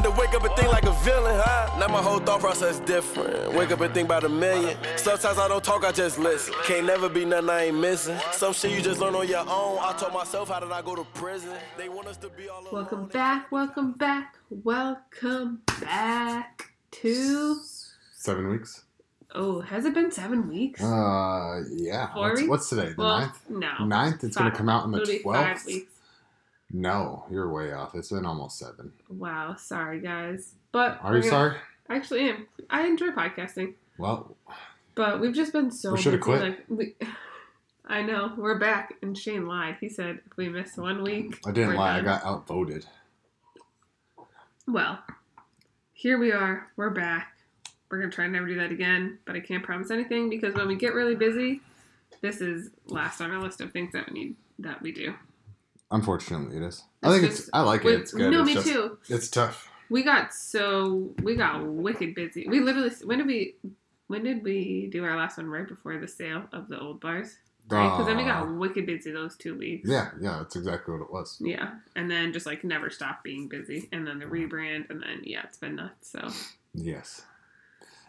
had to wake up and think like a villain, huh? Now my whole thought process different. Wake up and think about a million. Sometimes I don't talk, I just listen. Can't never be nothing I ain't missing. Some shit you just learn on your own. I told myself, how did I go to prison? They want us to be all alone. Welcome back, welcome back, welcome back to. Seven weeks. Oh, has it been seven weeks? Uh, yeah. Four What's, weeks? what's today? The well, ninth. no. Ninth. It's gonna come out on the It'll be five twelfth. No, you're way off. It's been almost seven. Wow, sorry guys. But Are you gonna- sorry? I actually am. I enjoy podcasting, Well, but we've just been so. We shoulda quit. Like we, I know we're back, and Shane lied. He said if we miss one week, I didn't lie. I got outvoted. Well, here we are. We're back. We're gonna try and never do that again, but I can't promise anything because when we get really busy, this is last on our list of things that we need that we do. Unfortunately, it is. I It's think it's. just- I like it. It's good. No, it's me just, too. It's tough. We got so we got wicked busy. We literally when did we when did we do our last one right before the sale of the old bars? Right, because then we got Uh, wicked busy those two weeks. Yeah, yeah. That's exactly what it was. Yeah, and then just like never stop being busy, and then the rebrand, and then yeah, it's been nuts. So Yes.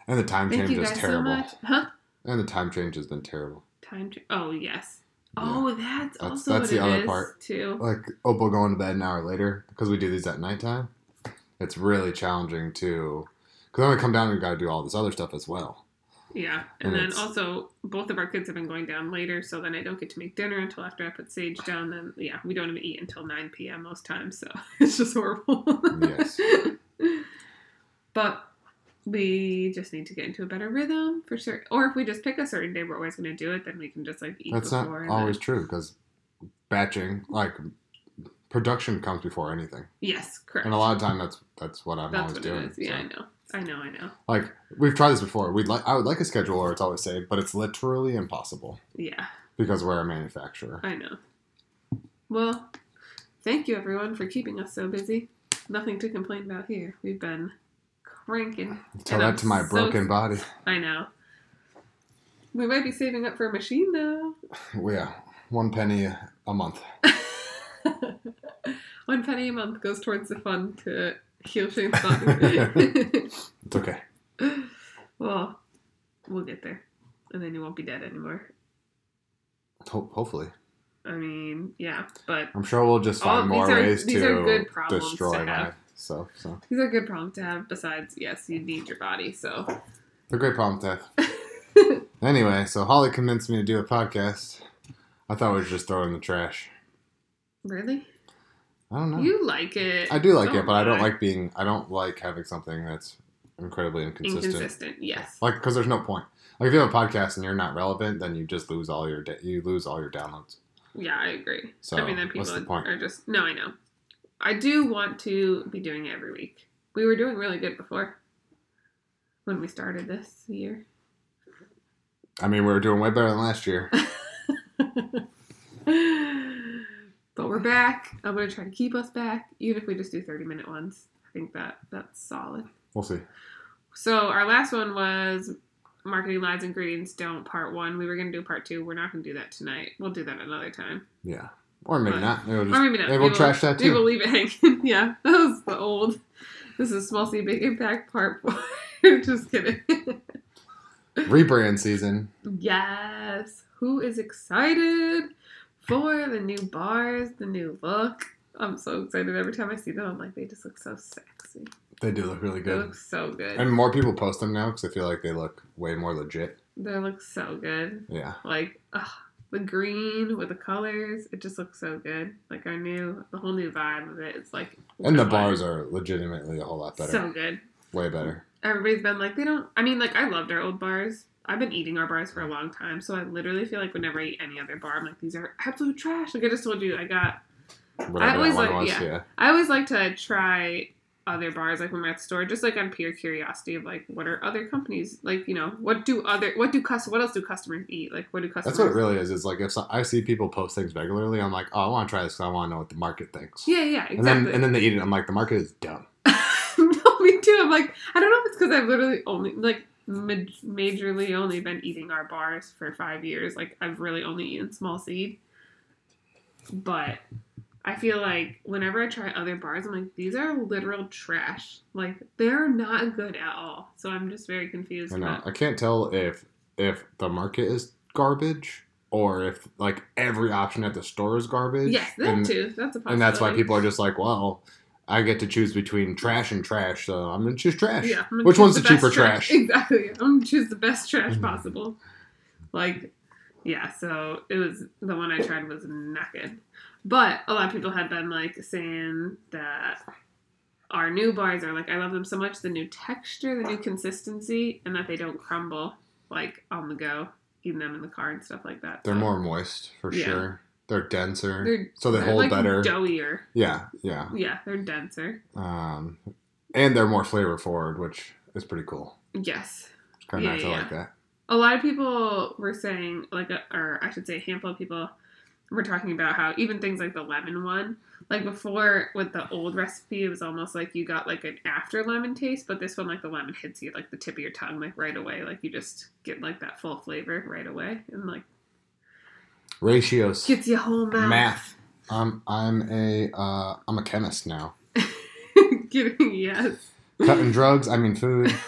And the time thank change you is terrible. so much, huh? And the time change has been terrible. Time to oh yes. Oh, that's, That's- also that's the other part. too. Like oh, Opal going to bed an hour later because we do these at nighttime. It's really challenging to. Because then we come down and got to do all this other stuff as well. Yeah, and And then also both of our kids have been going down later, so then I don't get to make dinner until after I put Sage down. Then yeah, we don't even eat until nine p.m. most times, so it's just horrible. Yes. but we just need to get into a better rhythm for sure. Or if we just pick a certain day we're always going to do it, then we can just like eat That's not always then- true because batching, like production, comes before anything, yes, correct. and a lot of time that's that's what I'm That's always what doing. it is. Yeah, I know. I know. I know. Like we've tried this before. We'd like I would like a schedule where it's always saved, but it's literally impossible Yeah. because we're a manufacturer. I know. Well, thank you everyone for keeping us so busy. Nothing to complain about here. We've been cranking. Tell that I'm to my so- broken body. I know. We might be saving up for a machine though. Yeah, one penny a month. One penny a month goes towards the fund to heal Shane's body. It's okay. well, we'll get there. And then you won't be dead anymore. Ho- hopefully, I mean, yeah, but I'm sure we'll just find more are- ways to are good problems destroy to. Myself. So these are good problems to have. Besides, yes, you need your body, so. they're great problems to have. anyway, so Holly convinced me to do a podcast. I thought we were just throwing the trash. Really? I don't know. You like it. I do like So it, but I don't like being. I don't like having something that's incredibly inconsistent. inconsistent. Yes. Like, because there's no point. Like, if you have a podcast and you're not relevant, then you just lose all your da- you lose all your downloads. Yeah, I agree. So, I mean, then people the point? are just no. I know. I do want to be doing it every week. We were doing really good before when we started this year. I mean, we were doing way better than last year. but we're back. I'm gonna try to keep us back, even if we just do 30 minute ones. I think that that's solid. We'll see. So our last one was marketing lies and ingredients don't part one. We were gonna do part two. We're not gonna do that tonight. We'll do that another time. Yeah, or maybe not. Maybe we'll, just, or maybe not. maybe we'll Maybe trash that too. We will leave it hanging. yeah, that was the old. This is small C big impact part four. Just kidding. Rebrand season. yes. Who is excited for the new bars, the new look? I'm so excited every time I see them. I'm like, they just look so sexy. They do look really They good, look so good. and more people post them now because I feel like they look way more legit. they look so good. Yeah, Like, ugh, the green with the colors, it just looks so good. Like our new, the whole new vibe of it. It's like, and the bars are legitimately a whole lot better. so good. way better. everybody's been like they don't i mean like i loved our old bars i've been eating our bars for a long time so i literally feel like whenever i eat any other bar i'm like these are absolute trash like i just told you i got Whatever always like- yeah. yeah. i always like to try other bars like when we're at the store just like on pure curiosity of like what are other companies like you know what do other what do custom what else do customers eat like what do customers That's what it really is. Is like if so- I see people post things regularly, I'm like, oh, I want to try this because I want to know what the market thinks. yeah yeah exactly And then and then they eat it. I'm like, the market is dumb. no, me too. I'm like, I don't know if it's because I've literally only like ma- majorly only been eating our bars for five years. Like I've really only eaten small seed, but I feel like whenever I try other bars, I'm like, these are literal trash. Like they're not good at all. So I'm just very confused. I know. about- I can't tell if if the market is garbage or if like every option at the store is garbage. Yes, that and, too. That's a possibility. and that's why people are just like, well, I get to choose between trash and trash, so I'm gonna choose trash. Yeah. Which one's the, best cheaper trash? Exactly. I'm gonna choose the best trash Mhm. possible. Like, yeah. So it was the one I tried was not good, but a lot of people had been like saying that our new bars are like I love them so much the new texture, the new consistency, and that they don't crumble like on the go, eating them in the car and stuff like that. They're So more moist for Yeah. sure. They're denser, They're, so they they're, hold like better. doughier. Yeah, yeah. Yeah, they're denser. Um, and they're more flavor forward, which is pretty cool. Yes. It's kind of Yeah, nice. I like that. a lot of people were saying like or i should say a handful of people were talking about how even things like the lemon one like before with the old recipe it was almost like you got like an after lemon taste but this one like the lemon hits you like the tip of your tongue like right away like you just get like that full flavor right away and like Ratios, gets you whole mouth math. I'm I'm a uh, I'm a chemist now. Getting- yes Cutting drugs. I mean food.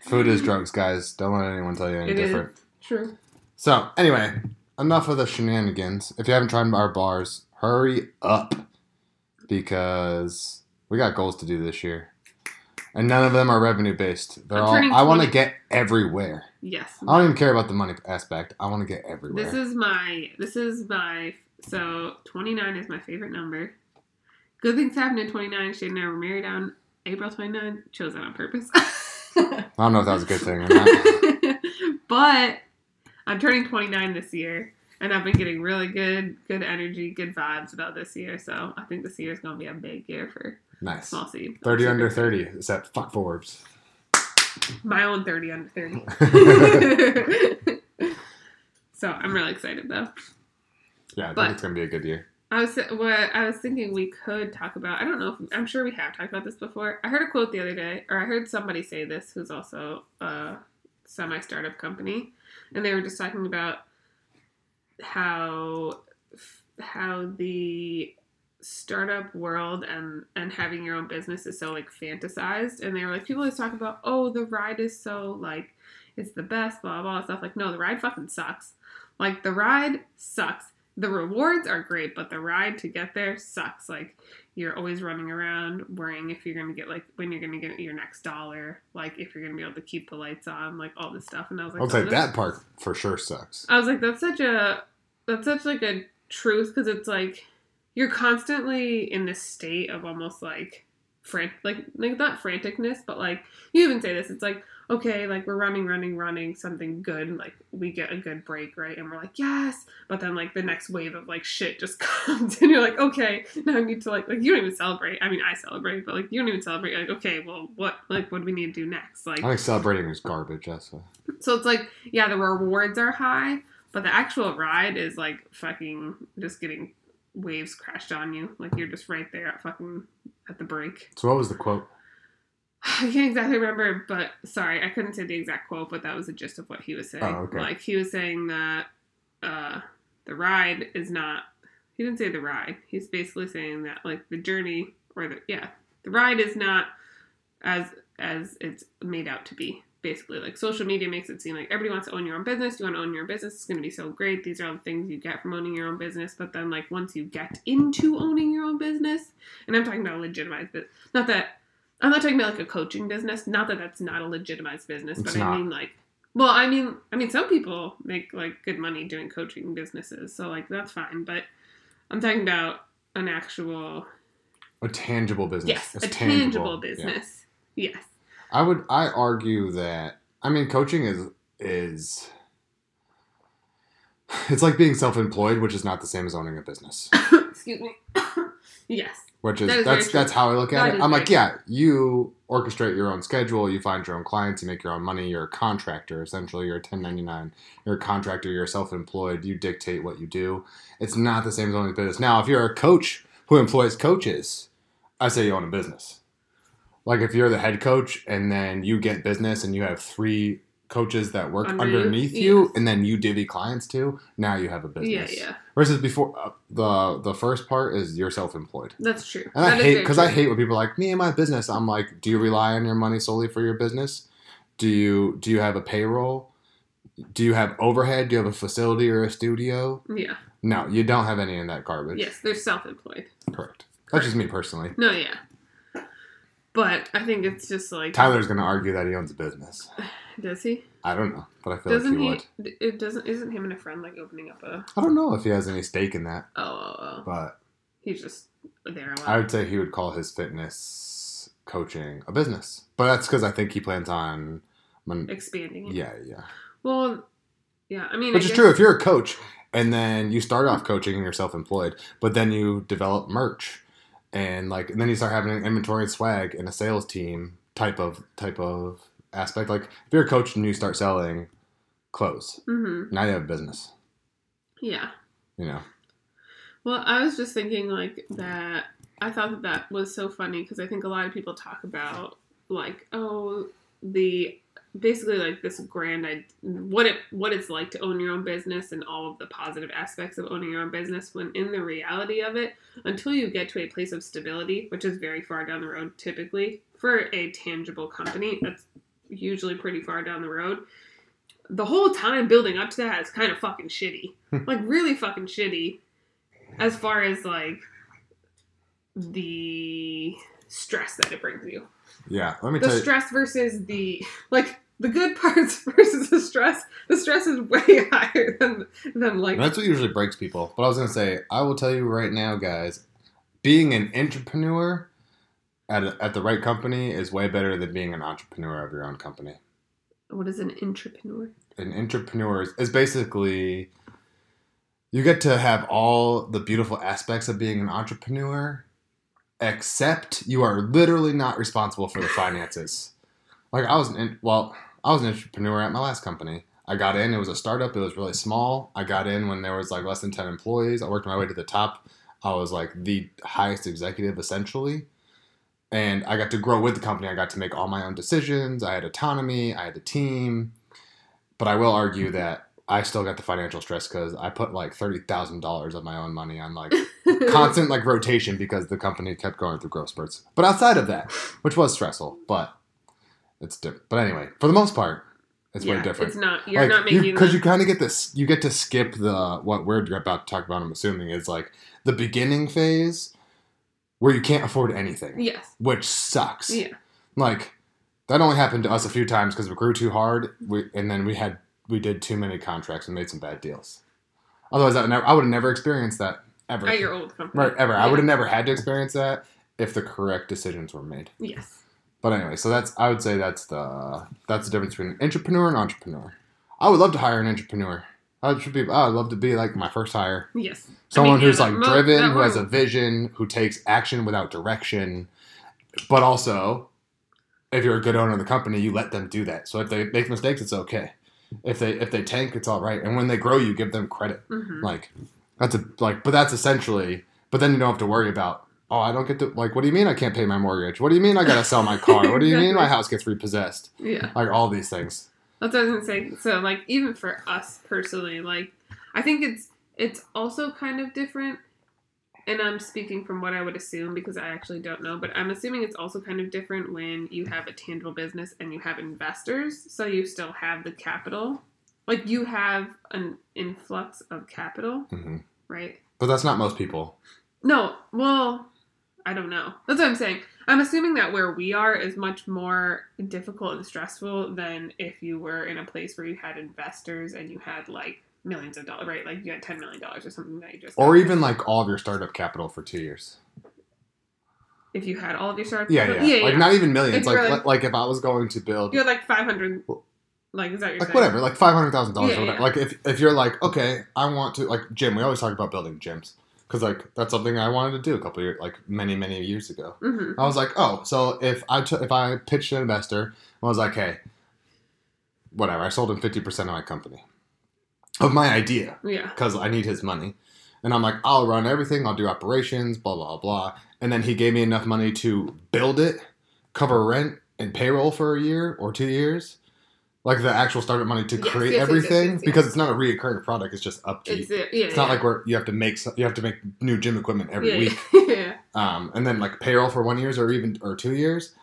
Food is drugs, guys. Don't let anyone tell you any It different. true So, anyway, enough of the shenanigans. If you haven't tried our bars, hurry up because we got goals to do this year. And none of them are revenue based. They're I'm all I want to get everywhere. yes I don't even care about the money aspect. I want to get everywhere. This is my this is my so 29 is my favorite number. Good things happened in 29. Shane and I were married on April 29. Chose that on purpose. I don't know if that was a good thing or not. but I'm turning 29 this year and I've been getting really good good energy, good vibes about this year. So I think this year is going to be a big year for nice. Small Seed. 30 under 30. Is that fuck Forbes? My own 30 under 30. so I'm really excited though. Yeah, I But- think it's going to be a good year. I was what I was thinking we could talk about. I don't know if I'm sure we have talked about this before. I heard a quote the other day, or I heard somebody say this who's also a semi startup company, and they were just talking about how how the startup world and and having your own business is so like fantasized, and they were like people always talk about oh the ride is so like it's the best blah blah stuff. Like no the ride fucking sucks. Like the ride sucks. The rewards are great, but the ride to get there sucks. Like you're always running around worrying if you're gonna get like when you're gonna get your next dollar, like if you're gonna be able to keep the lights on, like all this stuff. And I was like, I'll oh, say that part for sure sucks. I was like, that's such a that's such like a truth because it's like you're constantly in this state of almost like like like not franticness, but like you even say this. It's like okay, like we're running, running, running, something good, like we get a good break, right? And we're like yes, but then like the next wave of like shit just comes, and you're like okay, now I need to like like you don't even celebrate. I mean, I celebrate, but like you don't even celebrate. You're like okay, well, what like what do we need to do next? Like I think celebrating is garbage. That's so it's like, yeah, the rewards are high, but the actual ride is like fucking just getting waves crashed on you. Like you're just right there at fucking at the break. So, what was the quote? I can't exactly remember, but sorry, I couldn't say the exact quote, but that was the gist of what he was saying. Oh, okay. Like he was saying that uh, the ride is not. He didn't say the ride. He's basically saying that like the journey or the yeah, the ride is not as as it's made out to be. Basically, like social media makes it seem like everybody wants to own your own business. You want to own your own business. It's going to be so great. These are all the things you get from owning your own business. But then, like once you get into owning your own business, and I'm talking about legitimized business, not that I'm not talking about like a coaching business. Not that that's not a legitimized business, It's but not. I mean like, well, I mean, I mean, some people make like good money doing coaching businesses, so like that's fine. But I'm talking about an actual A tangible business. yes, It's a tangible, Yeah. business. Yes, I would. I argue that. I mean, coaching is is. It's like being self-employed, which is not the same as owning a business. excuse me. yes, Which is, That is that's that's how I look at That it. I'm like, yeah, you orchestrate your own schedule, you find your own clients, you make your own money. You're a contractor, essentially. You're a 1099. You're a contractor. You're self-employed. You dictate what you do. It's not the same as owning a business. Now, if you're a coach who employs coaches, I say you own a business. Like if you're the head coach and then you get business and you have three coaches that work Under you? underneath you, Yes. and then you divvy clients to. Now you have a business. yeah. yeah. Versus before, uh, the the first part is you're self-employed. That's true. And I That is hate very because I true. hate when people are like me and my business. I'm like, do you rely on your money solely for your business? Do you do you have a payroll? Do you have overhead? Do you have a facility or a studio? Yeah. No, you don't have any in that garbage. Yes, they're self-employed. Correct. That's just me personally. No, yeah. But I think it's just like Tyler's gonna argue that he owns a business. Does he? I don't know, but I feel Doesn't like he, he? would. It doesn't. Isn't him and a friend like opening up a? I don't know if he has any stake in that, Oh, oh, oh. oh. but He's just there a lot. I would say he would call his fitness coaching a business. But that's because I think he plans on. mon- expanding it. Yeah, yeah. Well, yeah. I mean, Which I is guess- true. If you're a coach and then you start off coaching and you're self-employed, but then you develop merch and like, and then you start having an inventory and swag and a sales team type of type of aspect. Like, if you're a coach and you start selling clothes, Mhm. now you have a business. Yeah. You know. Well, I was just thinking like that. I thought that that was so funny because I think a lot of people talk about like, oh, the basically like this grand what it what it's like to own your own business and all of the positive aspects of owning your own business. When in the reality of it, until you get to a place of stability, which is very far down the road, typically for a tangible company, that's usually pretty far down the road. The whole time building up to that is kind of fucking shitty, like really fucking shitty as far as like the stress that it brings you. Yeah. Let me The tell you. stress versus the like the good parts versus the stress. The stress is way higher than than like That's what usually breaks people. But I was gonna say, I will tell you right now, guys, being an entrepreneur at a, at the right company is way better than being an entrepreneur of your own company. what is an entrepreneur? An entrepreneur is, is basically you get to have all the beautiful aspects of being an entrepreneur, except you are literally not responsible for the finances. Like I was an well, I was an entrepreneur at my last company. I got in, it was a startup, it was really small. I got in when there was like less than 10 employees. I worked my way to the top. I was like the highest executive essentially. And I got to grow with the company. I got to make all my own decisions. I had autonomy, I had a team. But I will argue that I still got the financial stress because I put like thirty thousand dollars of my own money on like constant like rotation because the company kept going through growth spurts. But outside of that, which was stressful, but it's different. But anyway, for the most part, it's yeah, way different. It's not. You're not making because the- you kind of get this. You get to skip the what we're about to talk about. I'm assuming is like the beginning phase where you can't afford anything, Yes. which sucks. Yeah. Like that only happened to us a few times because we grew too hard. We and then we had we did too many contracts and made some bad deals. Otherwise, I would, never, I would have never experienced that ever. At your old company. right, ever. I would have never had to experience that if the correct decisions were made. Yes. But anyway, so that's I would say that's the that's the difference between an entrepreneur and entrepreneur. I would love to hire an entrepreneur. I should be. I would love to be like my first hire. Yes. Someone I mean, who's yeah, like mo- driven, who has a vision, who takes action without direction, but also, if you're a good owner of the company, you let them do that. So if they make mistakes, it's okay. If they if they tank, it's all right. And when they grow, you give them credit. Mhm. Like that's a like, but that's essentially. But then you don't have to worry about. Oh, I don't get to like. What do you mean I can't pay my mortgage? What do you mean I gotta sell my car? What do you mean my house gets repossessed? Yeah. Like all these things. That's what I was gonna say. So like even for us personally, like I think it's it's also kind of different. And I'm speaking from what I would assume because I actually don't know, but I'm assuming it's also kind of different when you have a tangible business and you have investors, so you still have the capital. Like you have an influx of capital, hmm right? But that's not most people. No, well, I don't know. That's what I'm saying. I'm assuming that where we are is much more difficult and stressful than if you were in a place where you had investors and you had like millions of dollars, right? Like you had ten million dollars or something that you just Or even like all of your startup capital for two years. if you had all of your startup, Yeah, yeah. yeah, Like not even millions. If Like like, like- like if I was going to build you had like five hundred. Like is that your like whatever, like five hundred thousand dollars or whatever. yeah. Like if if you're like, okay, I want to like gym. We always talk about building gyms because like that's something I wanted to do a couple years, like many many years ago. hmm I was like, oh, so if I took if I pitched an investor, I was like, hey, whatever. I sold him fifty percent of my company, of my idea, Yeah. because I need his money. And I'm like, I'll run everything. I'll do operations, blah blah blah. And then he gave me enough money to build it, cover rent and payroll for a year or two years. Like the actual startup money to Yes, create yes, everything yes, because it's not a reoccurring product. It's just upkeep. It's It's, yeah. not yeah. like where you have to make you have to make new gym equipment every yeah, week. Yeah. Um, and then like payroll for one years or even or two years,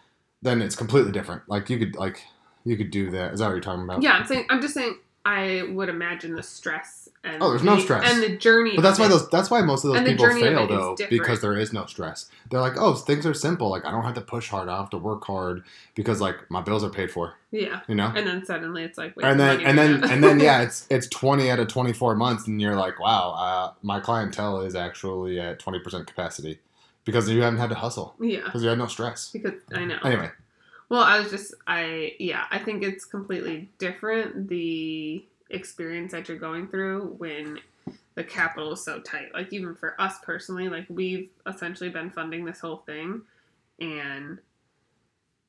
then it's completely different. Like you could like you could do that. Is that what you're talking about? yeah, I'm saying. I'm just saying. I would imagine the stress and Oh, there's no stress. and the journey. But that's why it. those that's why most of those people fail though because there is no stress. They're like, oh, things are simple. Like I don't have to push hard. I don't have to work hard because like my bills are paid for. Yeah, You know. and then suddenly it's like. wait, and then and then and then yeah, it's it's twenty out of twenty four months, and you're like, wow, uh, my clientele is actually at twenty percent capacity because you haven't had to hustle yeah, because you had no stress. because I know. Anyway, Well, I was just I yeah, I think it's completely different the experience that you're going through when the capital is so tight. Like even for us personally, like we've essentially been funding this whole thing and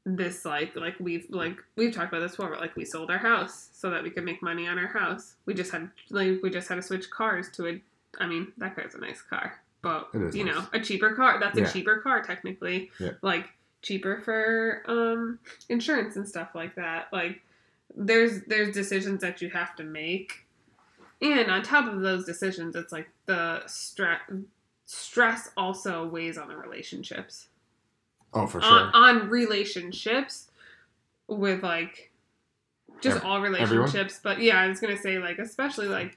this like like we've like we've talked about this before, but like we sold our house so that we could make money on our house. We just had like we just had to switch cars to a I mean, that car's a nice car. But you nice. know, a cheaper car. That's Yeah. a cheaper car technically. Yeah. Like cheaper for um insurance and stuff like that. Like there's there's decisions that you have to make. And on top of those decisions, it's like the stress stress also weighs on the relationships. oh for sure. On, on relationships with like just Ev- all relationships, everyone? but yeah, I was going to say like especially like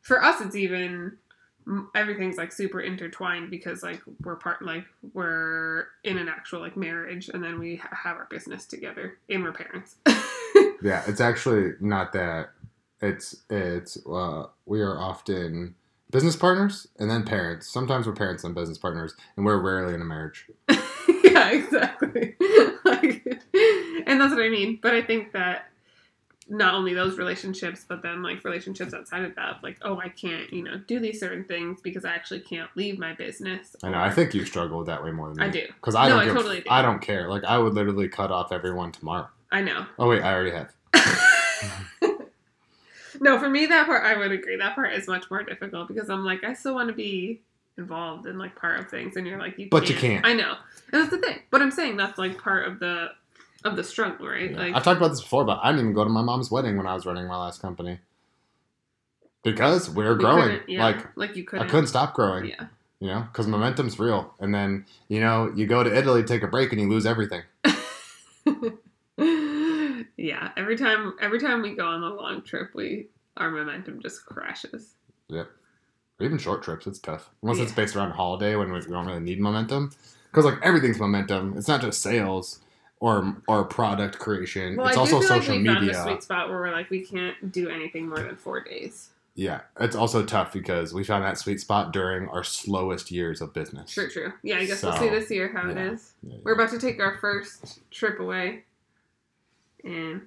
for us it's even everything's like super intertwined because like we're part like we're in an actual like marriage and then we ha- have our business together and we're parents Yeah, it's actually not that. It's it's uh, we are often business partners and then parents. Sometimes we're parents and business partners, and we're rarely in a marriage. yeah exactly like, and that's what i mean but i think that not only those relationships but then like relationships outside of that like oh i can't you know do these certain things because i actually can't leave my business I know. I think you struggle with that way more than me. I do. because I No, don't. I give, totally do. I don't care. Like I would literally cut off everyone tomorrow. I know Oh wait, I already have. no for me that part i would agree that part is much more difficult because i'm like i still want to be involved in like part of things and you're like you But you can't. can't. i know and that's the thing but i'm saying that's like part of the of the struggle right Yeah. like I've talked about this before, but I didn't even go to my mom's wedding when I was running my last company because we were we growing. yeah, Like like you couldn't couldn't stop growing. yeah You know, because momentum's real. And then you know you go to Italy, take a break, and you lose everything. yeah every time every time we go on a long trip we our momentum just crashes Or even short trips, it's tough. Unless it's based around a holiday when we don't really need momentum. Because like everything's momentum. It's not just sales or or product creation. well it's i also feel social like we found media. a sweet spot where we're like we can't do anything more than four days Yeah, it's also tough because we found that sweet spot during our slowest years of business. true true yeah i guess we'll see this year how yeah. it is Yeah, yeah. we're about to take our first trip away and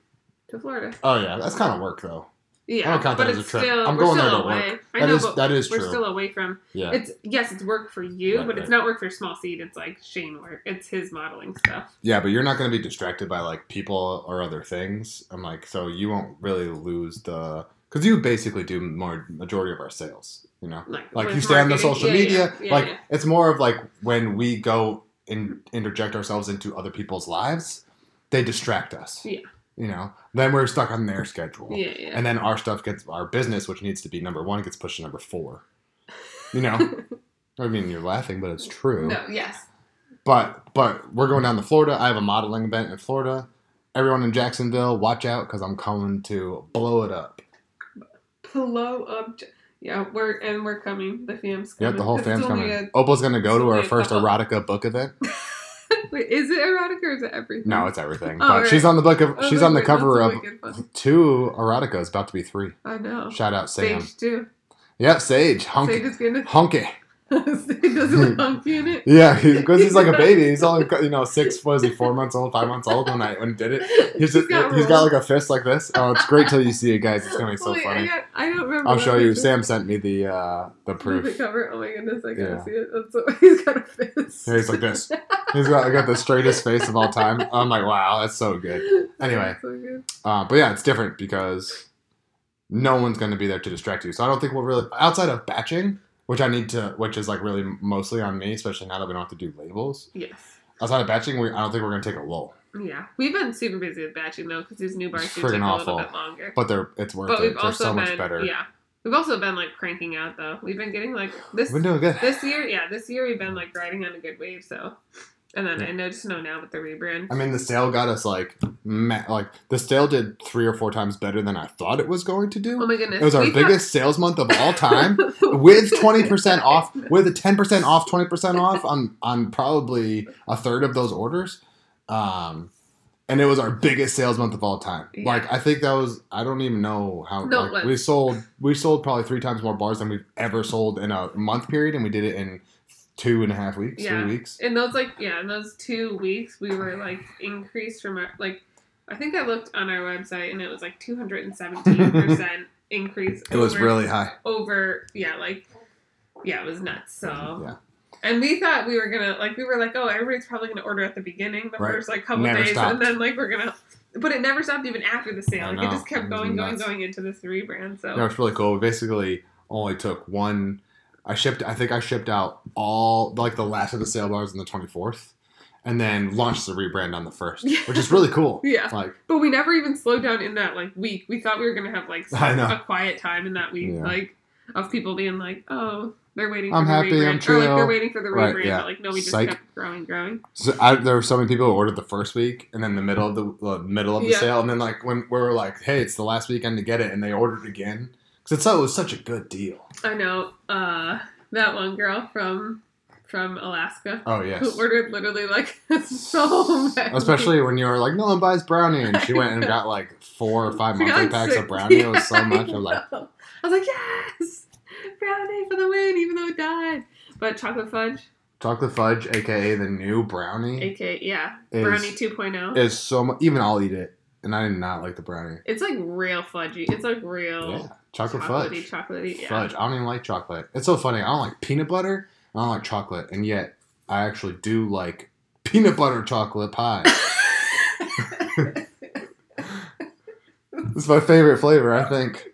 to florida Oh yeah, that's kind of work though. yeah I don't count but that as it's a trip. still I'm we're going still there to away work. i That know is- but that is we're still away from Yeah, it's yes it's work for you Right, but it's not work for small seed it's like shane work it's his modeling stuff yeah, but you're not going to be distracted by like people or other things. I'm like, so you won't really lose the because you basically do more majority of our sales. You know, like like you stay on the social Yeah, media. yeah, like yeah. it's more of like when we go and interject ourselves into other people's lives, they distract us. Yeah. You know, then we're stuck on their schedule. yeah yeah And then our stuff gets our business, which needs to be number one, gets pushed to number four. You know, I mean, you're laughing, but it's true. no yes But but we're going down to Florida. I have a modeling event in Florida. Everyone in Jacksonville, watch out because I'm coming to blow it up. blow up yeah we're and we're coming the fam's coming Yep, the whole fam's coming. Opal's gonna go to her first erotica book event. wait is it erotica or is it everything No, it's everything. Oh, but right. she's on the book of. Oh, She's on the cover of two eroticas, about to be three. i know Shout out Sam. sage too Yep, Sage, sage is gonna hunky. Sage does a hunky in it Yeah, because he's like a baby. He's only you know six. Was he four months old, five months old when I when he did it? He's just, got he's got like a fist like this. Oh, it's great till you see it, guys. It's gonna be so Wait, funny. I, got, I don't remember I'll show you. picture. Sam sent me the uh the The proof. cover. Oh my goodness, I gotta Yeah. see it. That's so, he's got a fist. Yeah, he's like this. He's got I got the straightest face of all time. I'm like, wow, that's so good. Anyway. So good. Uh, but yeah, it's different because no one's going to be there to distract you. So I don't think we'll really outside of batching, which I need to, which is like really mostly on me, especially now that we don't have to do labels. Yes. outside of batching, we I don't think we're gonna take a lull. Yeah, we've been super busy with batching though because these new bars do take a friggin' little bit longer. But they're it's worth But it. we've They're also so been much better. yeah, we've also been like cranking out though. We've been getting like this We've been doing good. this year. Yeah, this year we've been like riding on a good wave. So, and then Yeah. I know just know now with the rebrand. I mean, the sale got us like, ma- like the sale did three or four times better than I thought it was going to do. Oh my goodness, it was our we biggest sales month of all time, with twenty percent off, with a ten percent off, twenty percent off on on probably a third of those orders. Um, and it was our biggest sales month of all time. Yeah. Like I think that was I don't even know how No, like, we sold we sold probably three times more bars than we've ever sold in a month period, and we did it in two and a half weeks, Yeah. three weeks. in those like yeah in those two weeks we were like increased from our like i think i looked on our website and it was like 217% increase It was over- really high. over yeah like yeah it was nuts so Yeah. and we thought we were gonna like we were like oh everybody's probably gonna order at the beginning the Right. first like couple Never days stopped. and then like we're gonna but it never stopped even after the sale like it just kept going going going into this rebrand so No, it's really cool. We basically only took one. I shipped. I think I shipped out all like the last of the sale bars on the twenty fourth, and then launched the rebrand on the first, which is really cool. Yeah. Like But we never even slowed down in that like week. We thought we were gonna have like a quiet time in that week, Yeah. like of people being like, "Oh, they're waiting I'm for the happy, rebrand," I'm or like chill. they're waiting for the Right, rebrand. yeah. But like no, we just Psych. kept growing, growing. so I, there were so many people who ordered the first week, and then the middle of the, the middle of the Yeah. sale, and then like when we were like, hey, it's the last weekend to get it, and they ordered again because it was such a good deal. I know uh, that one girl from from Alaska Oh yes. who ordered literally like so many. Especially when you were like, no one buys brownie, and she went and got like four or five monthly packs six- of brownie. It was so much. I was like. I was like, yes, brownie for the win, even though it died. But chocolate fudge, chocolate fudge, aka the new brownie. aka yeah, Is- brownie 2.0. is so much. Even I'll eat it, and I did not like the brownie. It's like real fudgy. It's like real Yeah, chocolate chocolatey, fudge. chocolatey. Yeah. Fudge. I don't even like chocolate. It's so funny. I don't like peanut butter. I don't like chocolate, and yet I actually do like peanut butter chocolate pie. it's my favorite flavor, I think.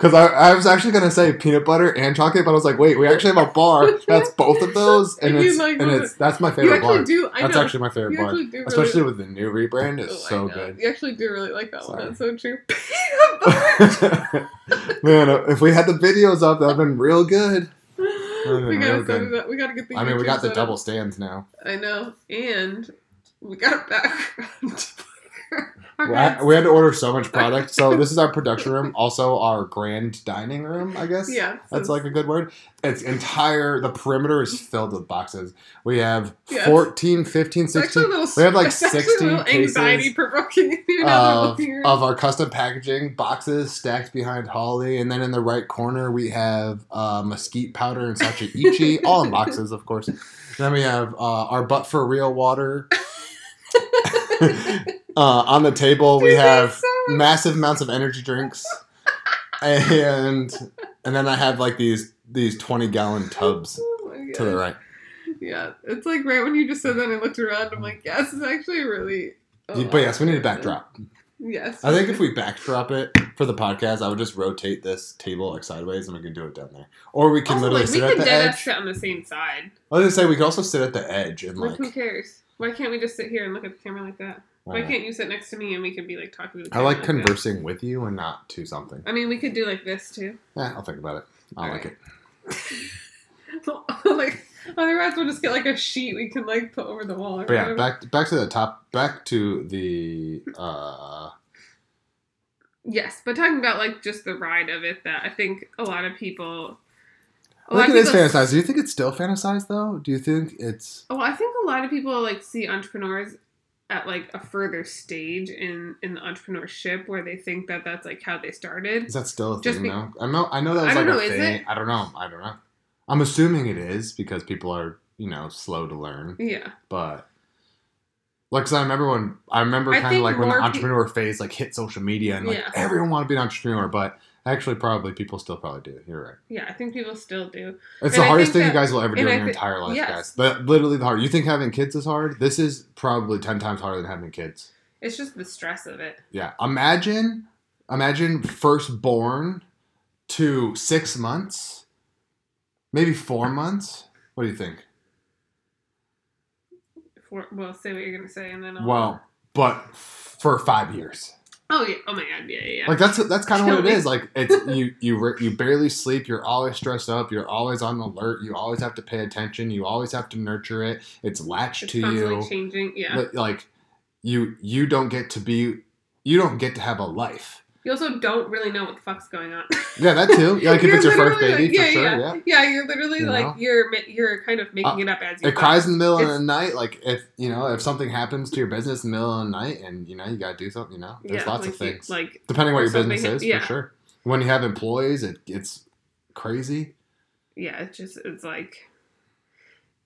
Because I, I was actually gonna say peanut butter and chocolate, but I was like, wait, we actually have a bar that's both of those, and And you it's like and it's that's my favorite actually bar. do. I That's know. actually my favorite you bar, actually do really, especially with the new rebrand. It's Oh, I so know. good. You actually do really like that Sorry. one. That's so true. Peanut butter. Man, if we had the videos up, that'd been real good. we real gotta good. set it up. We gotta get the. I mean, we YouTube got the set up. double stands now. I know, and we got a background. We had, heads. we had to order so much product. So this is our production room, also our grand dining room. I guess. yeah, That's like a good word. It's entire, the perimeter is filled with boxes. We have Yes. 14, 15, It's 16 a little, we have, like, it's 16 little anxiety provoking. of, of our custom packaging boxes stacked behind Holly. And then in the right corner, we have uh, mesquite powder and sacha inchi, all in boxes, of course. Then we have uh, our butt For Real water. uh, on the table, we have so massive amounts of energy drinks. And and then I have like these these 20 gallon tubs Oh to the right. Yeah, it's like right when you just said that, and I looked around. I'm like, yes, it's actually really. a But yes, we need a backdrop. Yes. I think if we backdrop it for the podcast, I would just rotate this table like sideways and we can do it down there. Or we can also, literally like, we sit at could the edge. sit on the same side. I was gonna say we could also sit at the edge and Like, like. who cares? Why can't we just sit here and look at the camera like that? Why uh, can't you sit next to me and we could be like talking to the I camera like that? conversing with you and not to something. I mean, we could do like this too. Yeah, I'll think about it. I All like right. it. like, otherwise we'll just get like a sheet we can like put over the wall. Or But yeah, whatever. back back to the top. Back to the. uh Yes, but talking about like just the ride of it, that I think a lot of people. A I lot think of it is people- fantasized. Do you think it's still fantasized though? Do you think it's? Oh, I think a lot of people like see entrepreneurs at like a further stage in in the entrepreneurship where they think that that's like how they started. Is that still a Just thing be- now? I know. I know that was I like a know, is thing. I don't know. I don't know. I'm assuming it is because people are you know slow to learn. Yeah, But like, 'cause I remember when I remember kind of like when the more pe- entrepreneur phase like hit social media and like Yeah. everyone wanted to be an entrepreneur, but actually probably people still probably do. You're right. yeah, I think people still do. It's And the I hardest thing you guys will ever do in I your thi- entire life, yes. guys. But literally the hard. You think having kids is hard? This is probably ten times harder than having kids. It's just the stress of it. Yeah. Imagine, imagine firstborn to six months, maybe four months. What do you think? before. Well, say what you're gonna say, and then I'll. Well, but for five years. Oh yeah. Oh my god. Yeah. Yeah. Like that's that's kind of what it is. Like it's you you you barely sleep. You're always stressed up. You're always on alert. You always have to pay attention. You always have to nurture it. It's latched it's to you. changing. Yeah. Like you you don't get to be you don't get to have a life. You also don't really know what the fuck's going on. Yeah, that too. Like if it's your first baby, like, for sure. yeah, Yeah. Yeah, you're literally You like know? you're you're kind of making Uh, it up as you go. It go. cries in the middle of the night. Like if you know if something happens to your business in the middle of the night, and you know you gotta do something. You know, there's yeah, lots like of you- things. like Depending what your business is, yeah. for sure. When you have employees, it it's crazy. yeah, it's just it's like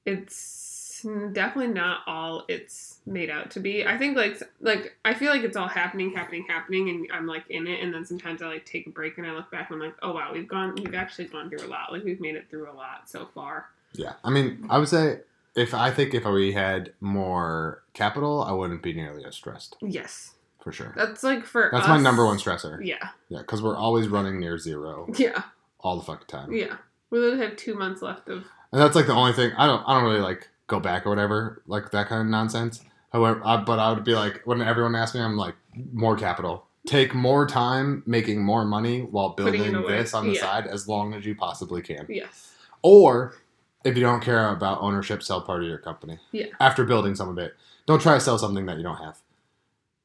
it's definitely not all it's made out to be. I think like like I feel like it's all happening, happening, happening, and I'm like in it, and then sometimes I like take a break and I look back and I'm like, oh wow, we've gone, we've actually gone through a lot. Like we've made it through a lot so far. Yeah, I mean, I would say if I think if we had more capital, I wouldn't be nearly as stressed Yes, for sure. that's like for That's us- my number one stressor. Yeah, Yeah, because we're always running near zero yeah, all the fucking time, yeah. We literally have two months left of and that's like the only thing I don't I don't really like go back or whatever like that kind of nonsense. However, I, but I would be like when everyone asks me, I'm like more capital. Take more time making more money while building this on the Yeah. side as long as you possibly can. yes, Or if you don't care about ownership, sell part of your company. Yeah. After building some of it, don't try to sell something that you don't have.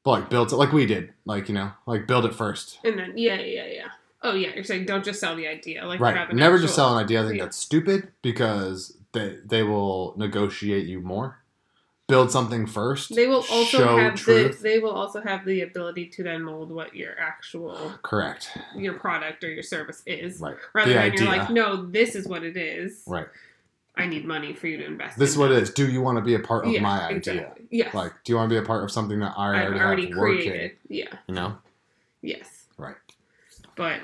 But like build it like we did, like you know, like build it first. and then yeah, yeah, yeah. Oh yeah, you're saying don't just sell the idea, like right. Never just sell an idea. I think yeah. that's stupid because they they will negotiate you more. Build something first. They will also have truth. the they will also have the ability to then mold what your actual Correct. your product or your service is. Right. Rather The than you're idea. like, no, this is what it is. Right. I need money for you to invest. This is what it is. Do you want to be a part of yeah, my idea? Exactly. Yes. Like, do you want to be a part of something that I already, already have working? created. Yeah. You know, Yes. Right. But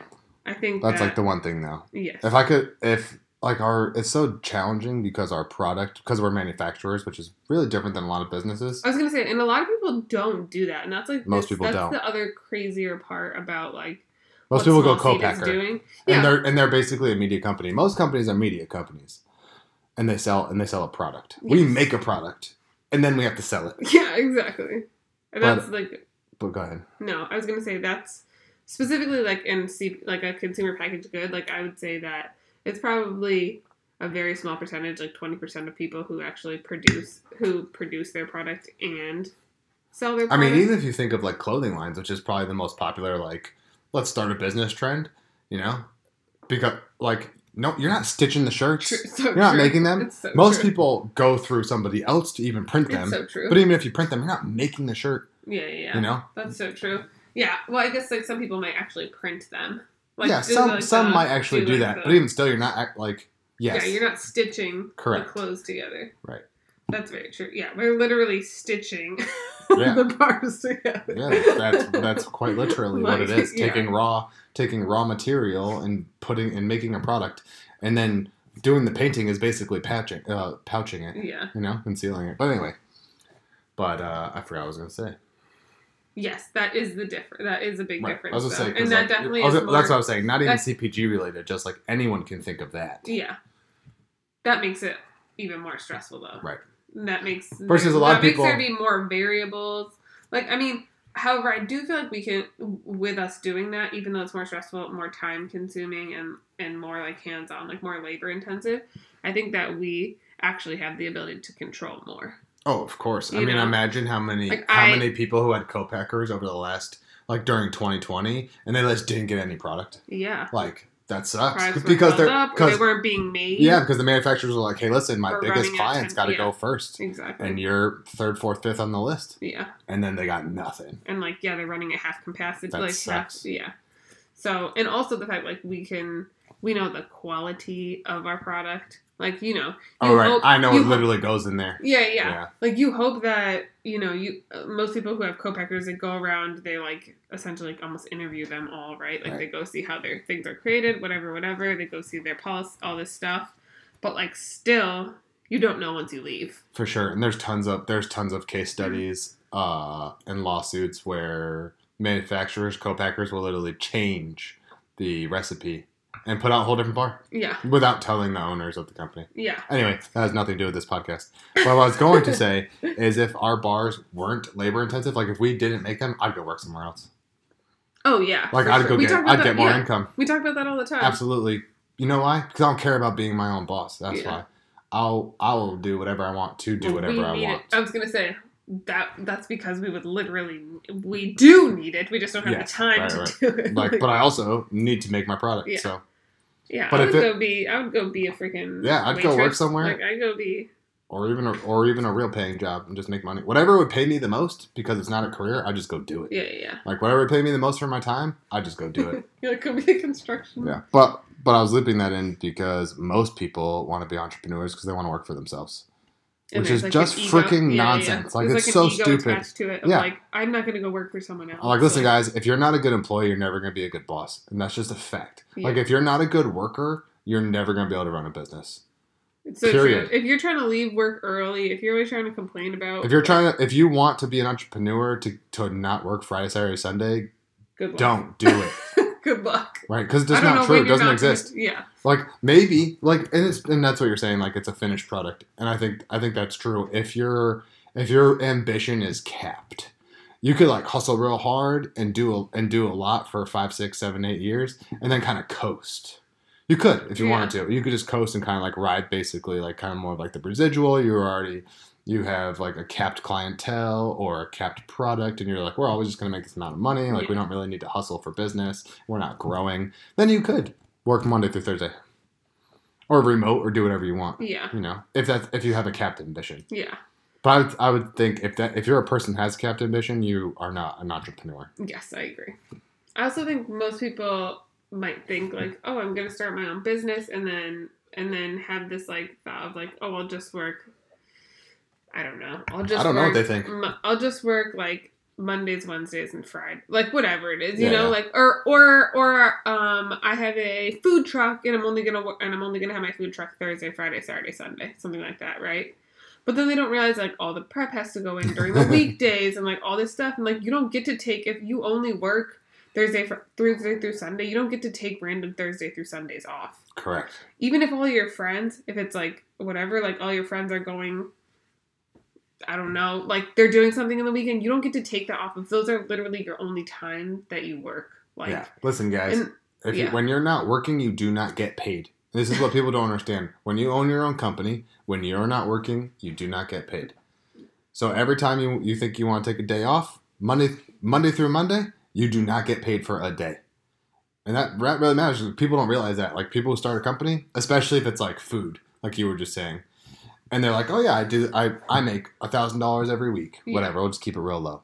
I think that's that, like the one thing though. yes. If I could, if like our, it's so challenging because our product, because we're manufacturers, which is really different than a lot of businesses. I was gonna say, and a lot of people don't do that, and that's like Most this- people that's don't. the other crazier part about like Most people go co-packer, doing. and Yeah. they're and they're basically a media company. Most companies are media companies, and they sell and they sell a product. We make a product, and then we have to sell it. Yeah, exactly. And But- that's like But go ahead. no, I was gonna say that's specifically like in C- like a consumer packaged good. Like I would say that it's probably a very small percentage, like twenty percent of people who actually produce who produce their product and sell their. Product. I mean, even if you think of like clothing lines, which is probably the most popular, like let's start a business trend, you know, because like no, you're not stitching the shirts. True, so You're not true. making them. So Most true. people go through somebody else to even print them. So true. But even if you print them, you're not making the shirt. yeah, yeah, yeah. You know. That's so true. Yeah. Well, I guess like some people might actually print them. Like, yeah, some like, some might actually do like, that, the- but even still, you're not act like yes. Yeah, you're not stitching Correct. the clothes together. Right. That's very true. Yeah, we're literally stitching Yeah. the parts together. yeah, that's that's quite literally what it is. Like, is. yeah. Taking raw taking raw material and putting and making a product, and then doing the painting is basically patching uh, pouching it. Yeah. you know, concealing it. But anyway, but uh, I forgot what I was gonna say. Yes, that is the difference. That is a big Right. difference. I was gonna say, and that like, definitely was, is more, That's what I was saying. Not even CPG related, just like anyone can think of that. Yeah, that makes it even more stressful though. Right. And that makes Versus a lot that of makes people- there be more variables. Like I mean, however, I do feel like we can with us doing that, even though it's more stressful, more time consuming, and and more like hands on, like more labor intensive. I think that we actually have the ability to control more. Oh, of course. I You mean, know? imagine how many Like, how I- many people who had co-packers over the last like during 2020, and they just didn't get any product. Yeah. Like that sucks because they're or they weren't being made. yeah because the manufacturers were like, hey, listen, my biggest running out of clients got to yeah. go first, Exactly. and you're third, fourth, fifth on the list, yeah. and then they got nothing. and like yeah they're running at half capacity That like sucks. half yeah so and also the fact like we can we know the quality of our product like you know Oh right, hope- I know you it hope- literally goes in there. yeah, yeah Yeah. like you hope that you know you uh, most people who have co-packers they go around they like essentially like almost interview them all right? Like Right. they go see how their things are created whatever whatever. They go see their policy all this stuff. But like still you don't know once you leave. For sure, and there's tons of there's tons of case studies uh, and lawsuits where manufacturers, co-packers will literally change the recipe and put out a whole different bar Yeah. without telling the owners of the company. Yeah. Anyway, that has nothing to do with this podcast. But what I was going to say is if our bars weren't labor intensive, like if we didn't make them, I'd go work somewhere else. Oh yeah. Like I'd sure. go We get I'd that- get more yeah. income. We talk about that all the time. Absolutely. You know why? Because I don't care about being my own boss. That's Yeah. why. I'll I will do whatever I want to do whatever we I need it. want. I was gonna say that that's because we would literally we do need it. We just don't have Yes, the time right, to right. do it. Like, but I also need to make my product. Yeah. So yeah, but I would it- go be. I would go be a freaking Yeah, I'd go work somewhere. Like I go be. or even a, or even a real paying job and just make money. Whatever would pay me the most because it's not a career, I just go do it. Yeah, yeah. Like whatever would pay me the most for my time, I just go do it. yeah, like go be a construction. yeah. But but I was looping that in because most people want to be entrepreneurs because they want to work for themselves. And Which is like, just freaking yeah, yeah, yeah. nonsense. Like, There's, it's so stupid. to it. Yeah. Like I'm not gonna go work for someone else. I'm like, listen, Like, guys, if you're not a good employee, you're never going to be a good boss, and that's just a fact. Yeah. Like if you're not a good worker, you're never going to be able to run a business. It's so period. true. If you're trying to leave work early, if you're always trying to complain about, If you're trying to, if you want to be an entrepreneur to to not work Friday, Saturday, Sunday, good don't do it, good luck. right? Because it's just know true. It doesn't not gonna- exist. yeah. Like maybe, like, and it's and that's what you're saying. Like it's a finished product, and I think I think that's true. If your if your ambition is capped, you could like hustle real hard and do a, and do a lot for five, six, seven, eight years, and then kind of coast. You could if you Yeah. wanted to. You could just coast and kind of like ride, basically, like kind of more like the residual. You're already you have like a capped clientele or a capped product, and you're like, we're always just gonna make this amount of money. Like we don't really need to hustle for business. We're not growing. Then you could work Monday through Thursday, or remote, or do whatever you want. Yeah. You know, if that's if you have a capped ambition. Yeah. But I would, I would think if that if you're a person who has capped ambition, you are not an entrepreneur. Yes, I agree. I also think most people might think like, oh, I'm gonna start my own business, and then and then have this like thought of like, oh, I'll just work. I don't know. I'll just. I don't know what they think. I'll just work like Mondays, Wednesdays, and Friday, like whatever it is, you Yeah, know, yeah. like or or or um, I have a food truck, and I'm only gonna work, and I'm only gonna have my food truck Thursday, Friday, Saturday, Sunday, something like that, right? But then they don't realize like all the prep has to go in during the weekdays and like all this stuff, and like you don't get to take if you only work Thursday fr- Thursday through Sunday, you don't get to take random Thursday through Sundays off. Correct. Even if all your friends, if it's like whatever, like all your friends are going, I don't know, like they're doing something in the weekend, you don't get to take that off. If those are literally your only time that you work, like, yeah. Listen, guys. and if you, when you're not working, you do not get paid. This is what people don't understand. When you own your own company, when you're not working, you do not get paid. So every time you, you think you want to take a day off, Monday Monday through Monday, you do not get paid for a day. And that, that really matters. People don't realize that. Like people who start a company, especially if it's like food, like you were just saying, and they're like, "Oh yeah, I do. I I make a thousand dollars every week. Yeah. Whatever. We'll just keep it real low.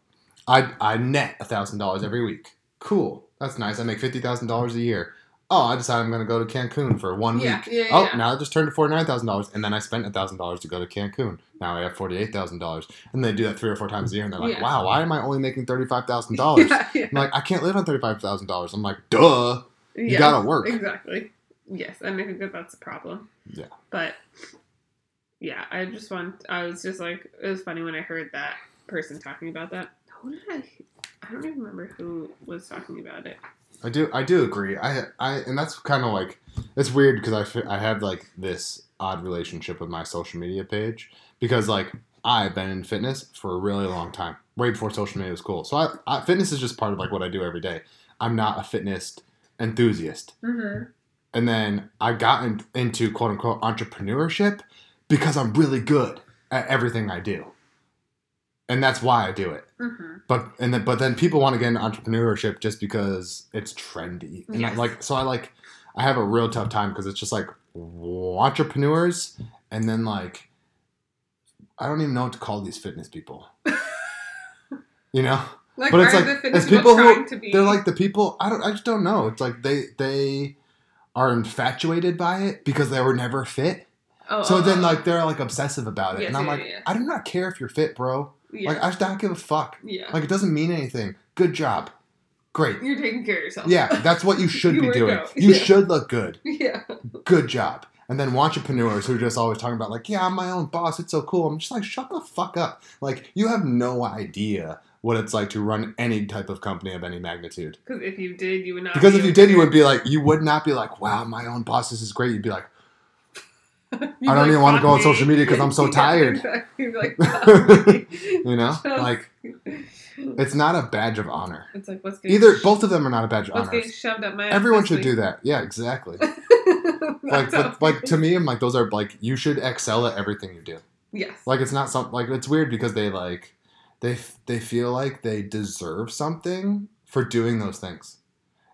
I I net a thousand dollars every week. Cool. That's nice. I make fifty thousand dollars a year. Oh, I decided I'm going to go to Cancun for one Yeah, week. yeah, oh, now I just turned to forty nine thousand dollars, and then I spent a thousand dollars to go to Cancun. Now I have forty eight thousand dollars, and they do that three or four times a year, and they're like. "Wow, why am I only making thirty five thousand dollars?" I'm like, "I can't live on thirty five thousand dollars." I'm like, "Duh." yeah, gotta work. exactly. Yes, and I think that that's a problem. Yeah. but yeah, I just want. I was just like, it was funny when I heard that person talking about that. Who did I? I don't even remember who was talking about it. I do. I do agree. I. I. And that's kind of like it's weird because I. I have like this odd relationship with my social media page because like I've been in fitness for a really long time, way before social media was cool. So I, I fitness is just part of like what I do every day. I'm not a fitness enthusiast, Mm-hmm. and then I got in, into quote unquote entrepreneurship because I'm really good at everything I do, and that's why I do it. Mm-hmm. But and then but then people want to get into entrepreneurship just because it's trendy. And I, like so I like I have a real tough time because it's just like entrepreneurs and then like I don't even know what to call these fitness people. you know? Like, But it's are like- the fitness it's people who- trying to be? They're like the people I don't I just don't know. It's like they they are infatuated by it because they were never fit. Oh, So then oh. like they're like obsessive about it. And I'm yeah, like, yeah. I do not care if you're fit, bro. Like I just don't give a fuck. yeah. Like it doesn't mean anything. Good job. Great. You're taking care of yourself. Yeah, that's what you should You be doing. go. You should look good. yeah. Good job. And then entrepreneurs who are just always talking about like, yeah, I'm my own boss. It's so cool. I'm just like, shut the fuck up. Like, you have no idea what it's like to run any type of company of any magnitude. Because if you did, you would not. Because be if you did, you would be like, you would not be like, wow, my own boss, this is great. You'd be like, I don't like, even wanna "Fuck go on social media because I'm so tired. exactly. Like, you know, Just- like it's not a badge of honor. It's like what's getting Either both of them are not a badge of honor. getting shoved up my Everyone should week. do that. Yeah, exactly. Like but, like to me i'm like those are like you should excel at everything you do yes like it's not something like it's weird because they like they they feel like they deserve something for doing those things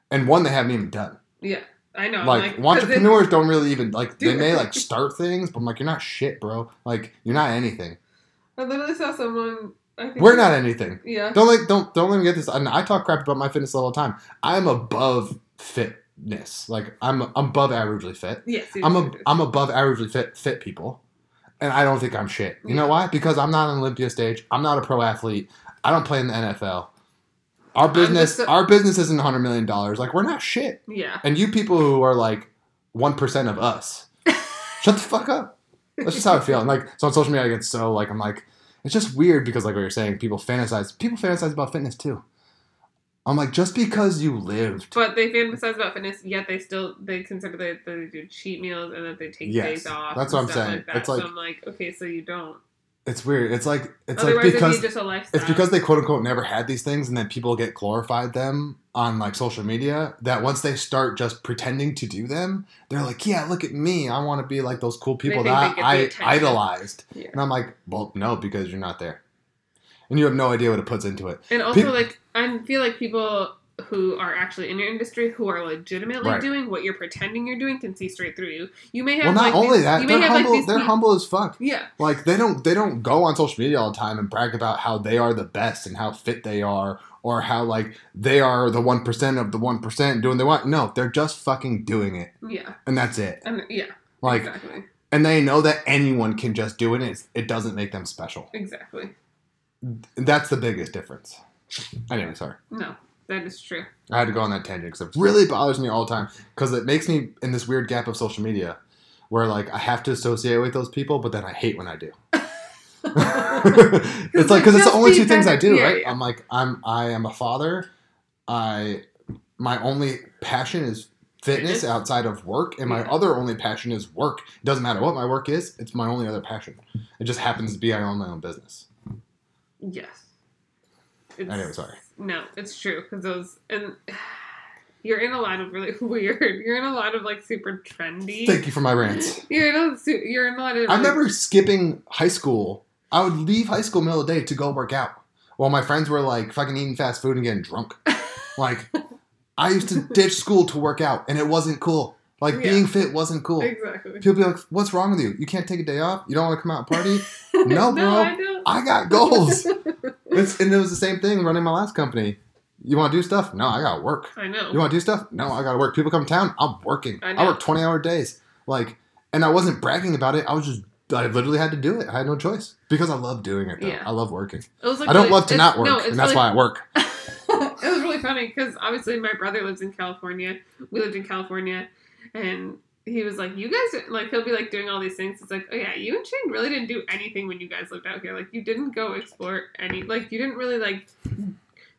and one they haven't even done yeah I know like, 'cause entrepreneurs don't really even like Do they may like start things but i'm like you're not shit bro like you're not anything I literally saw someone I think we're not anything yeah don't like don't don't let me get this and i talk crap about my fitness all the time i'm above fitness like i'm i'm above averagely fit yes I'm a. I'm above averagely fit fit people, and I don't think I'm shit. You know why? Because I'm not on Olympia stage. I'm not a pro athlete. I don't play in the NFL. Our business, a- our business isn't hundred million dollars. Like we're not shit. yeah And you people who are like one percent of us, shut the fuck up. That's just how I feel. And like so on social media, I get so like I'm like it's just weird because like what you're saying, people fantasize. People fantasize about fitness too. I'm like just because you lived. but they fantasize about fitness yet they still they consider that they do cheat meals and that they take Yes, days off that's what I'm saying. like that. It's like- so I'm like okay so you don't It's weird. It's like it's otherwise like because it'd just a It's because they quote unquote never had these things, and then people get glorified them on like social media. That once they start just pretending to do them, they're like, "Yeah, look at me. I want to be like those cool people that they get the I idolized." Yeah. And I'm like, "Well, no, because you're not there, and you have no idea what it puts into it." And also, like, I feel like people who are actually in your industry who are legitimately Right. doing what you're pretending you're doing can see straight through you. You may have Well, not like, only these, that, they're humble. like they're humble as fuck. Yeah, Like they don't they don't go on social media all the time and brag about how they are the best and how fit they are or how like they are the one percent of the one percent doing what they want. No, they're just fucking doing it, yeah, and that's it. and yeah, Like exactly, and they know that anyone can just do it. And it doesn't make them special. exactly. That's the biggest difference. Anyway, sorry. No, that is true. I had to go on that tangent because it really bothers me all the time because it makes me in this weird gap of social media where like I have to associate with those people, but then I hate when I do. it's like because it's the only two things I do, Yeah, right? yeah. I'm like I'm I am a father. I my only passion is fitness outside of work, and my Yeah. other only passion is work. It doesn't matter what my work is; it's my only other passion. It just happens to be I own my own business. Yes. It's, Anyway, sorry. No, it's true because those and you're in a lot of really weird. You're in a lot of like super trendy. Thank you for my rants. You're in a you're in a lot of. I like, remember skipping high school. I would leave high school middle of the day to go work out while my friends were like fucking eating fast food and getting drunk. Like, I used to ditch school to work out, and it wasn't cool. Like, Yeah. being fit wasn't cool. exactly. People be like, "What's wrong with you? You can't take a day off? You don't want to come out and party?" No, bro. no, I don't. I got goals. It's, and it was the same thing running my last company. You want to do stuff? No, I got to work. I know. You want to do stuff? No, I got to work. People come to town. I'm working. I I, work 20 hour days. Like, and I wasn't bragging about it. I was just, I literally had to do it. I had no choice because I love doing it. Though. Yeah. I love working. It was like I don't really- love to not work, no, and that's really- why I work. it was really funny because obviously my brother lives in California. We lived in California, and he was like, "You guys are, like." He'll be like doing all these things. It's like, "Oh yeah, you and Shane really didn't do anything when you guys lived out here. Like you didn't go explore any. Like you didn't really like,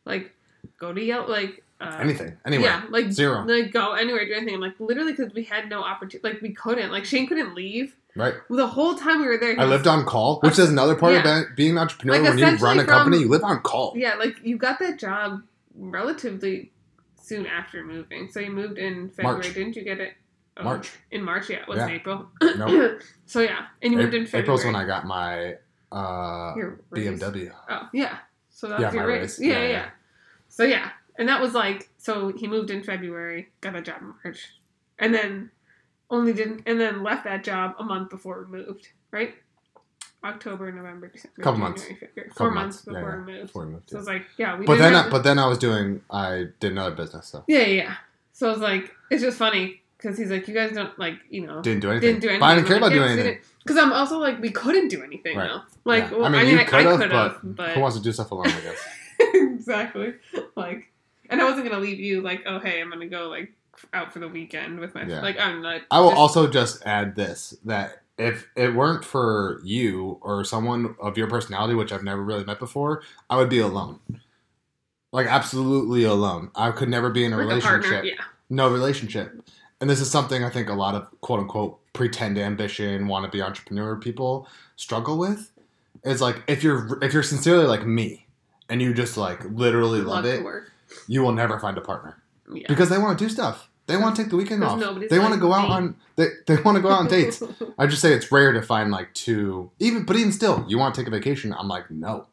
like go to Yelp. Like uh, Anything. Anyway. Yeah, like Zero. Like go anywhere, do anything. I'm like literally because we had no opportunity. Like we couldn't. Like Shane couldn't leave. Right. The whole time we were there, I lived on call, which is another part Yeah. of being an entrepreneur. Like, when you run a company, from- you live on call. Yeah, like you got that job relatively soon after moving. So you moved in February, March. didn't you get it? Oh, March. In March, yeah, it was in Yeah. April. Nope. so yeah, and you moved in February. April's when I got my uh, BMW. Oh yeah, so that's Yeah, your my raise. raise. Yeah, Yeah, yeah, yeah. yeah. So yeah, and that was like so he moved in February, got a job in March, and then only didn't, and then left that job a month before we moved. Right. October, November, December, Couple January, months. February. Couple Four months. months before yeah. we moved. Before we moved. So yeah. it's like, yeah, we But then, I, but then I was doing. I did another business, so Yeah, yeah, yeah. So I was like, it's just funny because he's like, you guys don't like, you know, didn't do anything. didn't do anything. But I didn't care about doing anything. Because I'm also like, we couldn't do anything Right. though. Like, Yeah. well, I mean, I, could have, but, but who wants to do stuff alone? I guess. exactly. Like, and I wasn't gonna leave you like, oh hey, I'm gonna go like out for the weekend with my Yeah. like I'm not. I will just- also just add this that if it weren't for you or someone of your personality, which I've never really met before, I would be alone. Like absolutely alone. I could never be in a a relationship. partner. Yeah. No relationship. And this is something I think a lot of quote unquote pretend ambition, want to be entrepreneur people struggle with. Is like if you're if you're sincerely like me and you just like literally love, to it, you will never find a partner Yeah. because they want to do stuff. They want to take the weekend off. They want to go out on they, they want to go out on dates. I just say it's rare to find like two even but even still, you want to take a vacation, I'm like, no.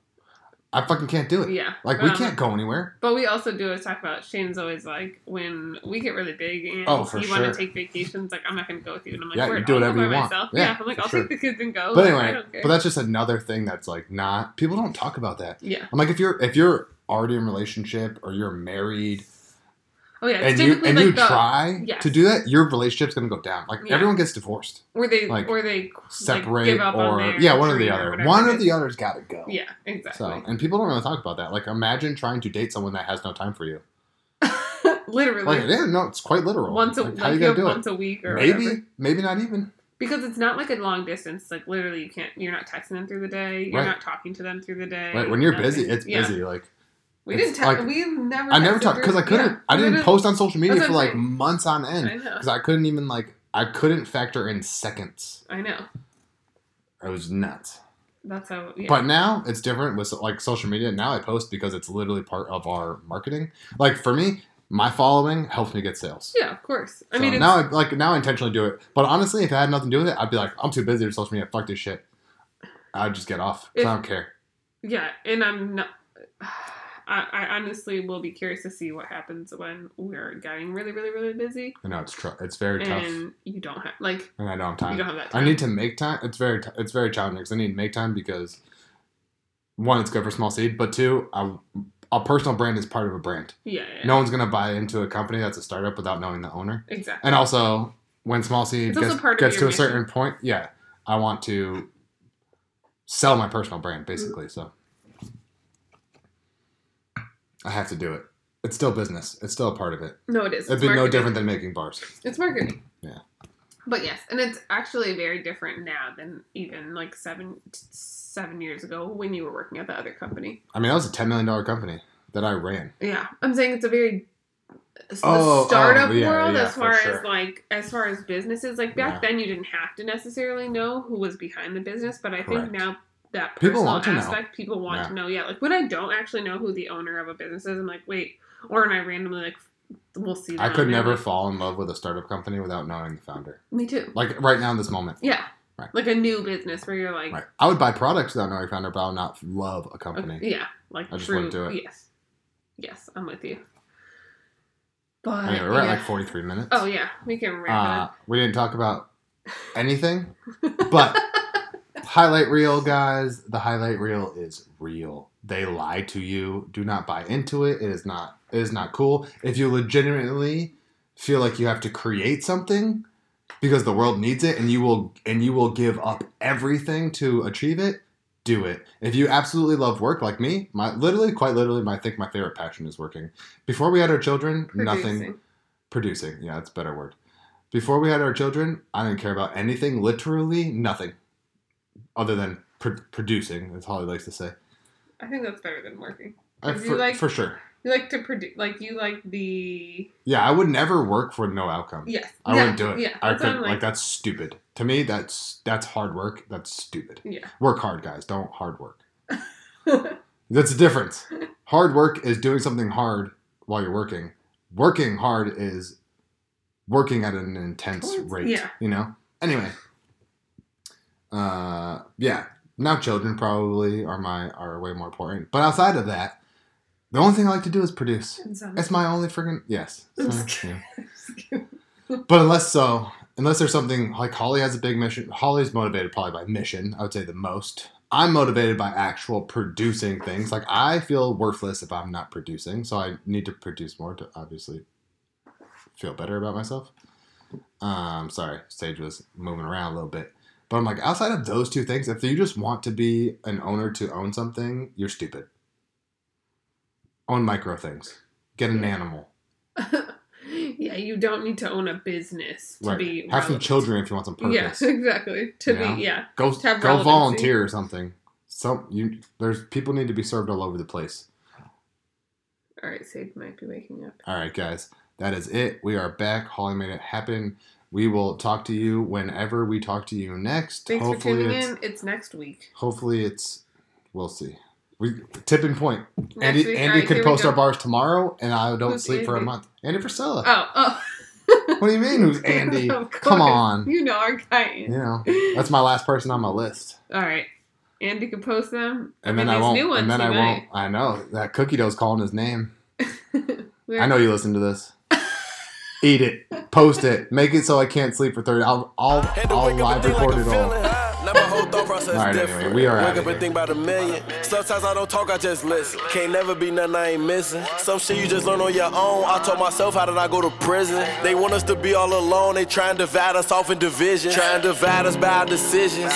I fucking can't do it. yeah. Like we Um, can't go anywhere. But we also do always talk about Shane's always like when we get really big and Oh, for you want to take vacations, like I'm not going to go with you, and I'm like, Yeah, you "Word, do whatever by you want." myself." Yeah, Yeah, I'm like, I'll sure. take the kids and go. But anyway, but that's just another thing that's like not people don't talk about that. yeah. I'm like if you're if you're already in a relationship or you're married Oh yeah, and you and like you the try yes. to do that, your relationship's gonna go down. Like Yeah. everyone gets divorced. or they like, or they Separate like, give up on or yeah, one or the other. whatever One or the other's gotta go. Yeah, exactly. So and people don't really talk about that. Like imagine trying to date someone that has no time for you. Literally, Like yeah, no, it's quite literal. once a like, how you gonna do once it? a week or Maybe, whatever. maybe not even. Because it's not like a long distance. Like literally, you can't. You're not texting them through the day. You're Right. not talking to them through the day. Like when you're nothing. busy, it's Yeah. busy. Like We It's didn't. Te- like- we never. I never talked because I couldn't. yeah, I didn't post on social media for like saying. months on end because I couldn't even like I couldn't factor in seconds. I know. I was nuts. That's how. Yeah. But now it's different with like social media. Now I post because it's literally part of our marketing. Like for me, my following helps me get sales. yeah, of course. I So mean, it's, now, I, like now, I intentionally do it. But honestly, if I had nothing to do with it, I'd be like, I'm too busy to social media. Fuck this shit. I'd just get off. If- I don't care. yeah, and I'm not. I, I honestly will be curious to see what happens when we're getting really, really, really busy, I know it's tr- it's very tough, and you don't have like and I know I'm you don't have that. I need to make time. It's very t- it's very challenging because I need to make time because one, it's good for small seed, but two, I, a personal brand is part of a brand. Yeah, yeah, No one's gonna buy into a company that's a startup without knowing the owner. exactly. And also, when small seed It's gets, gets to a certain point, yeah, I want to sell my personal brand basically. So I have to do it. It's still business. It's still a part of it. No, it is. It'd It's be no different than making bars. It's marketing. Yeah. But yes, and it's actually very different now than even like seven seven years ago when you were working at the other company. I mean, that was a ten million dollar company that I ran. Yeah, I'm saying it's a very the Oh, oh, startup yeah, world yeah, as far sure. as like as far as businesses. Like back then, you didn't have to necessarily know who was behind the business, but I Correct. think now that People personal want to know. aspect, people want Yeah. to know. Yeah, like when I don't actually know who the owner of a business is, I'm like, wait, or when I randomly like, we'll see. I could never like, fall in love with a startup company without knowing the founder. Me too. Like right now in this moment. Yeah. Right. Like a new business where you're like, Right. I would buy products without knowing the founder, but I would not love a company. Okay, yeah, like I just true. wouldn't do it. Yes, yes, I'm with you. But Anyway, we're at like 43 minutes. Oh yeah, we can Uh, we didn't talk about anything, but highlight reel, guys. The highlight reel is real. They lie to you. Do not buy into it. It is not. It is not cool. If you legitimately feel like you have to create something because the world needs it, and you will and you will give up everything to achieve it, do it. If you absolutely love work like me, my literally, quite literally, my, I think my favorite passion is working. Before we had our children, nothing Producing. producing. Yeah, that's a better word. Before we had our children, I didn't care about anything, literally nothing, other than pr- producing, as Holly likes to say. I think that's better than working. Uh, I, you for, like- for sure. You like to produce, like you like the Yeah, I would never work for no outcome. yes. I yeah, wouldn't do it. Yeah, I could I'm like, that's stupid. To me, that's that's hard work. That's stupid. Yeah. Work hard, guys. Don't hard work. That's the difference. Hard work is doing something hard while you're working. Working hard is working at an intense rate. yeah. You know? Anyway. Uh yeah. Now children probably are my are way more important. But outside of that, the only thing I like to do is produce. It's my only friggin' yes. I'm So, just yeah. But unless so, unless there's something like Holly has a big mission, Holly's motivated probably by mission. I would say the most. I'm motivated by actual producing things. Like I feel worthless if I'm not producing, so I need to produce more to obviously feel better about myself. Um, sorry, Sage was moving around a little bit, but I'm like outside of those two things, if you just want to be an owner to own something, you're stupid. Own micro things. Get an animal. Yeah, you don't need to own a business to right. be Have some children if you want some purpose. Yeah, exactly. To You know? be yeah. Go go relevancy. volunteer or something. Some you there's people need to be served all over the place. All right, Sage might be waking up. All right, guys, that is it. We are back. Holly made it happen. We will talk to you whenever we talk to you next. Thanks hopefully for tuning it's, in. It's next week. Hopefully it's. We'll see. We tipping point. Next Andy week. Andy right, could post our bars tomorrow, and I don't Who's sleep for a month. Andy Priscilla. Oh, oh. What do you mean? Who's Andy? Come on. You know our guy. You know, that's my last person on my list. All right. Andy can post them. And mean, then I won't. New ones and then he I might. won't. I know that cookie dough's calling his name. I know you listen to this. Eat it. Post it. Make it so I can't sleep for thirty. I'll I'll, I'll live and think like record it all. feeling high. Now my whole thought process All right, anyway, we are Wake up and think about a million. Sometimes I don't talk, I just listen. Can't never be nothing I ain't missing. Some shit you just learn on your own. I told myself, how did I go to prison? They want us to be all alone. They try and divide us off in division. Try and divide us by our decisions.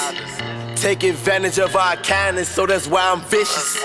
Take advantage of our kindness, so that's why I'm vicious.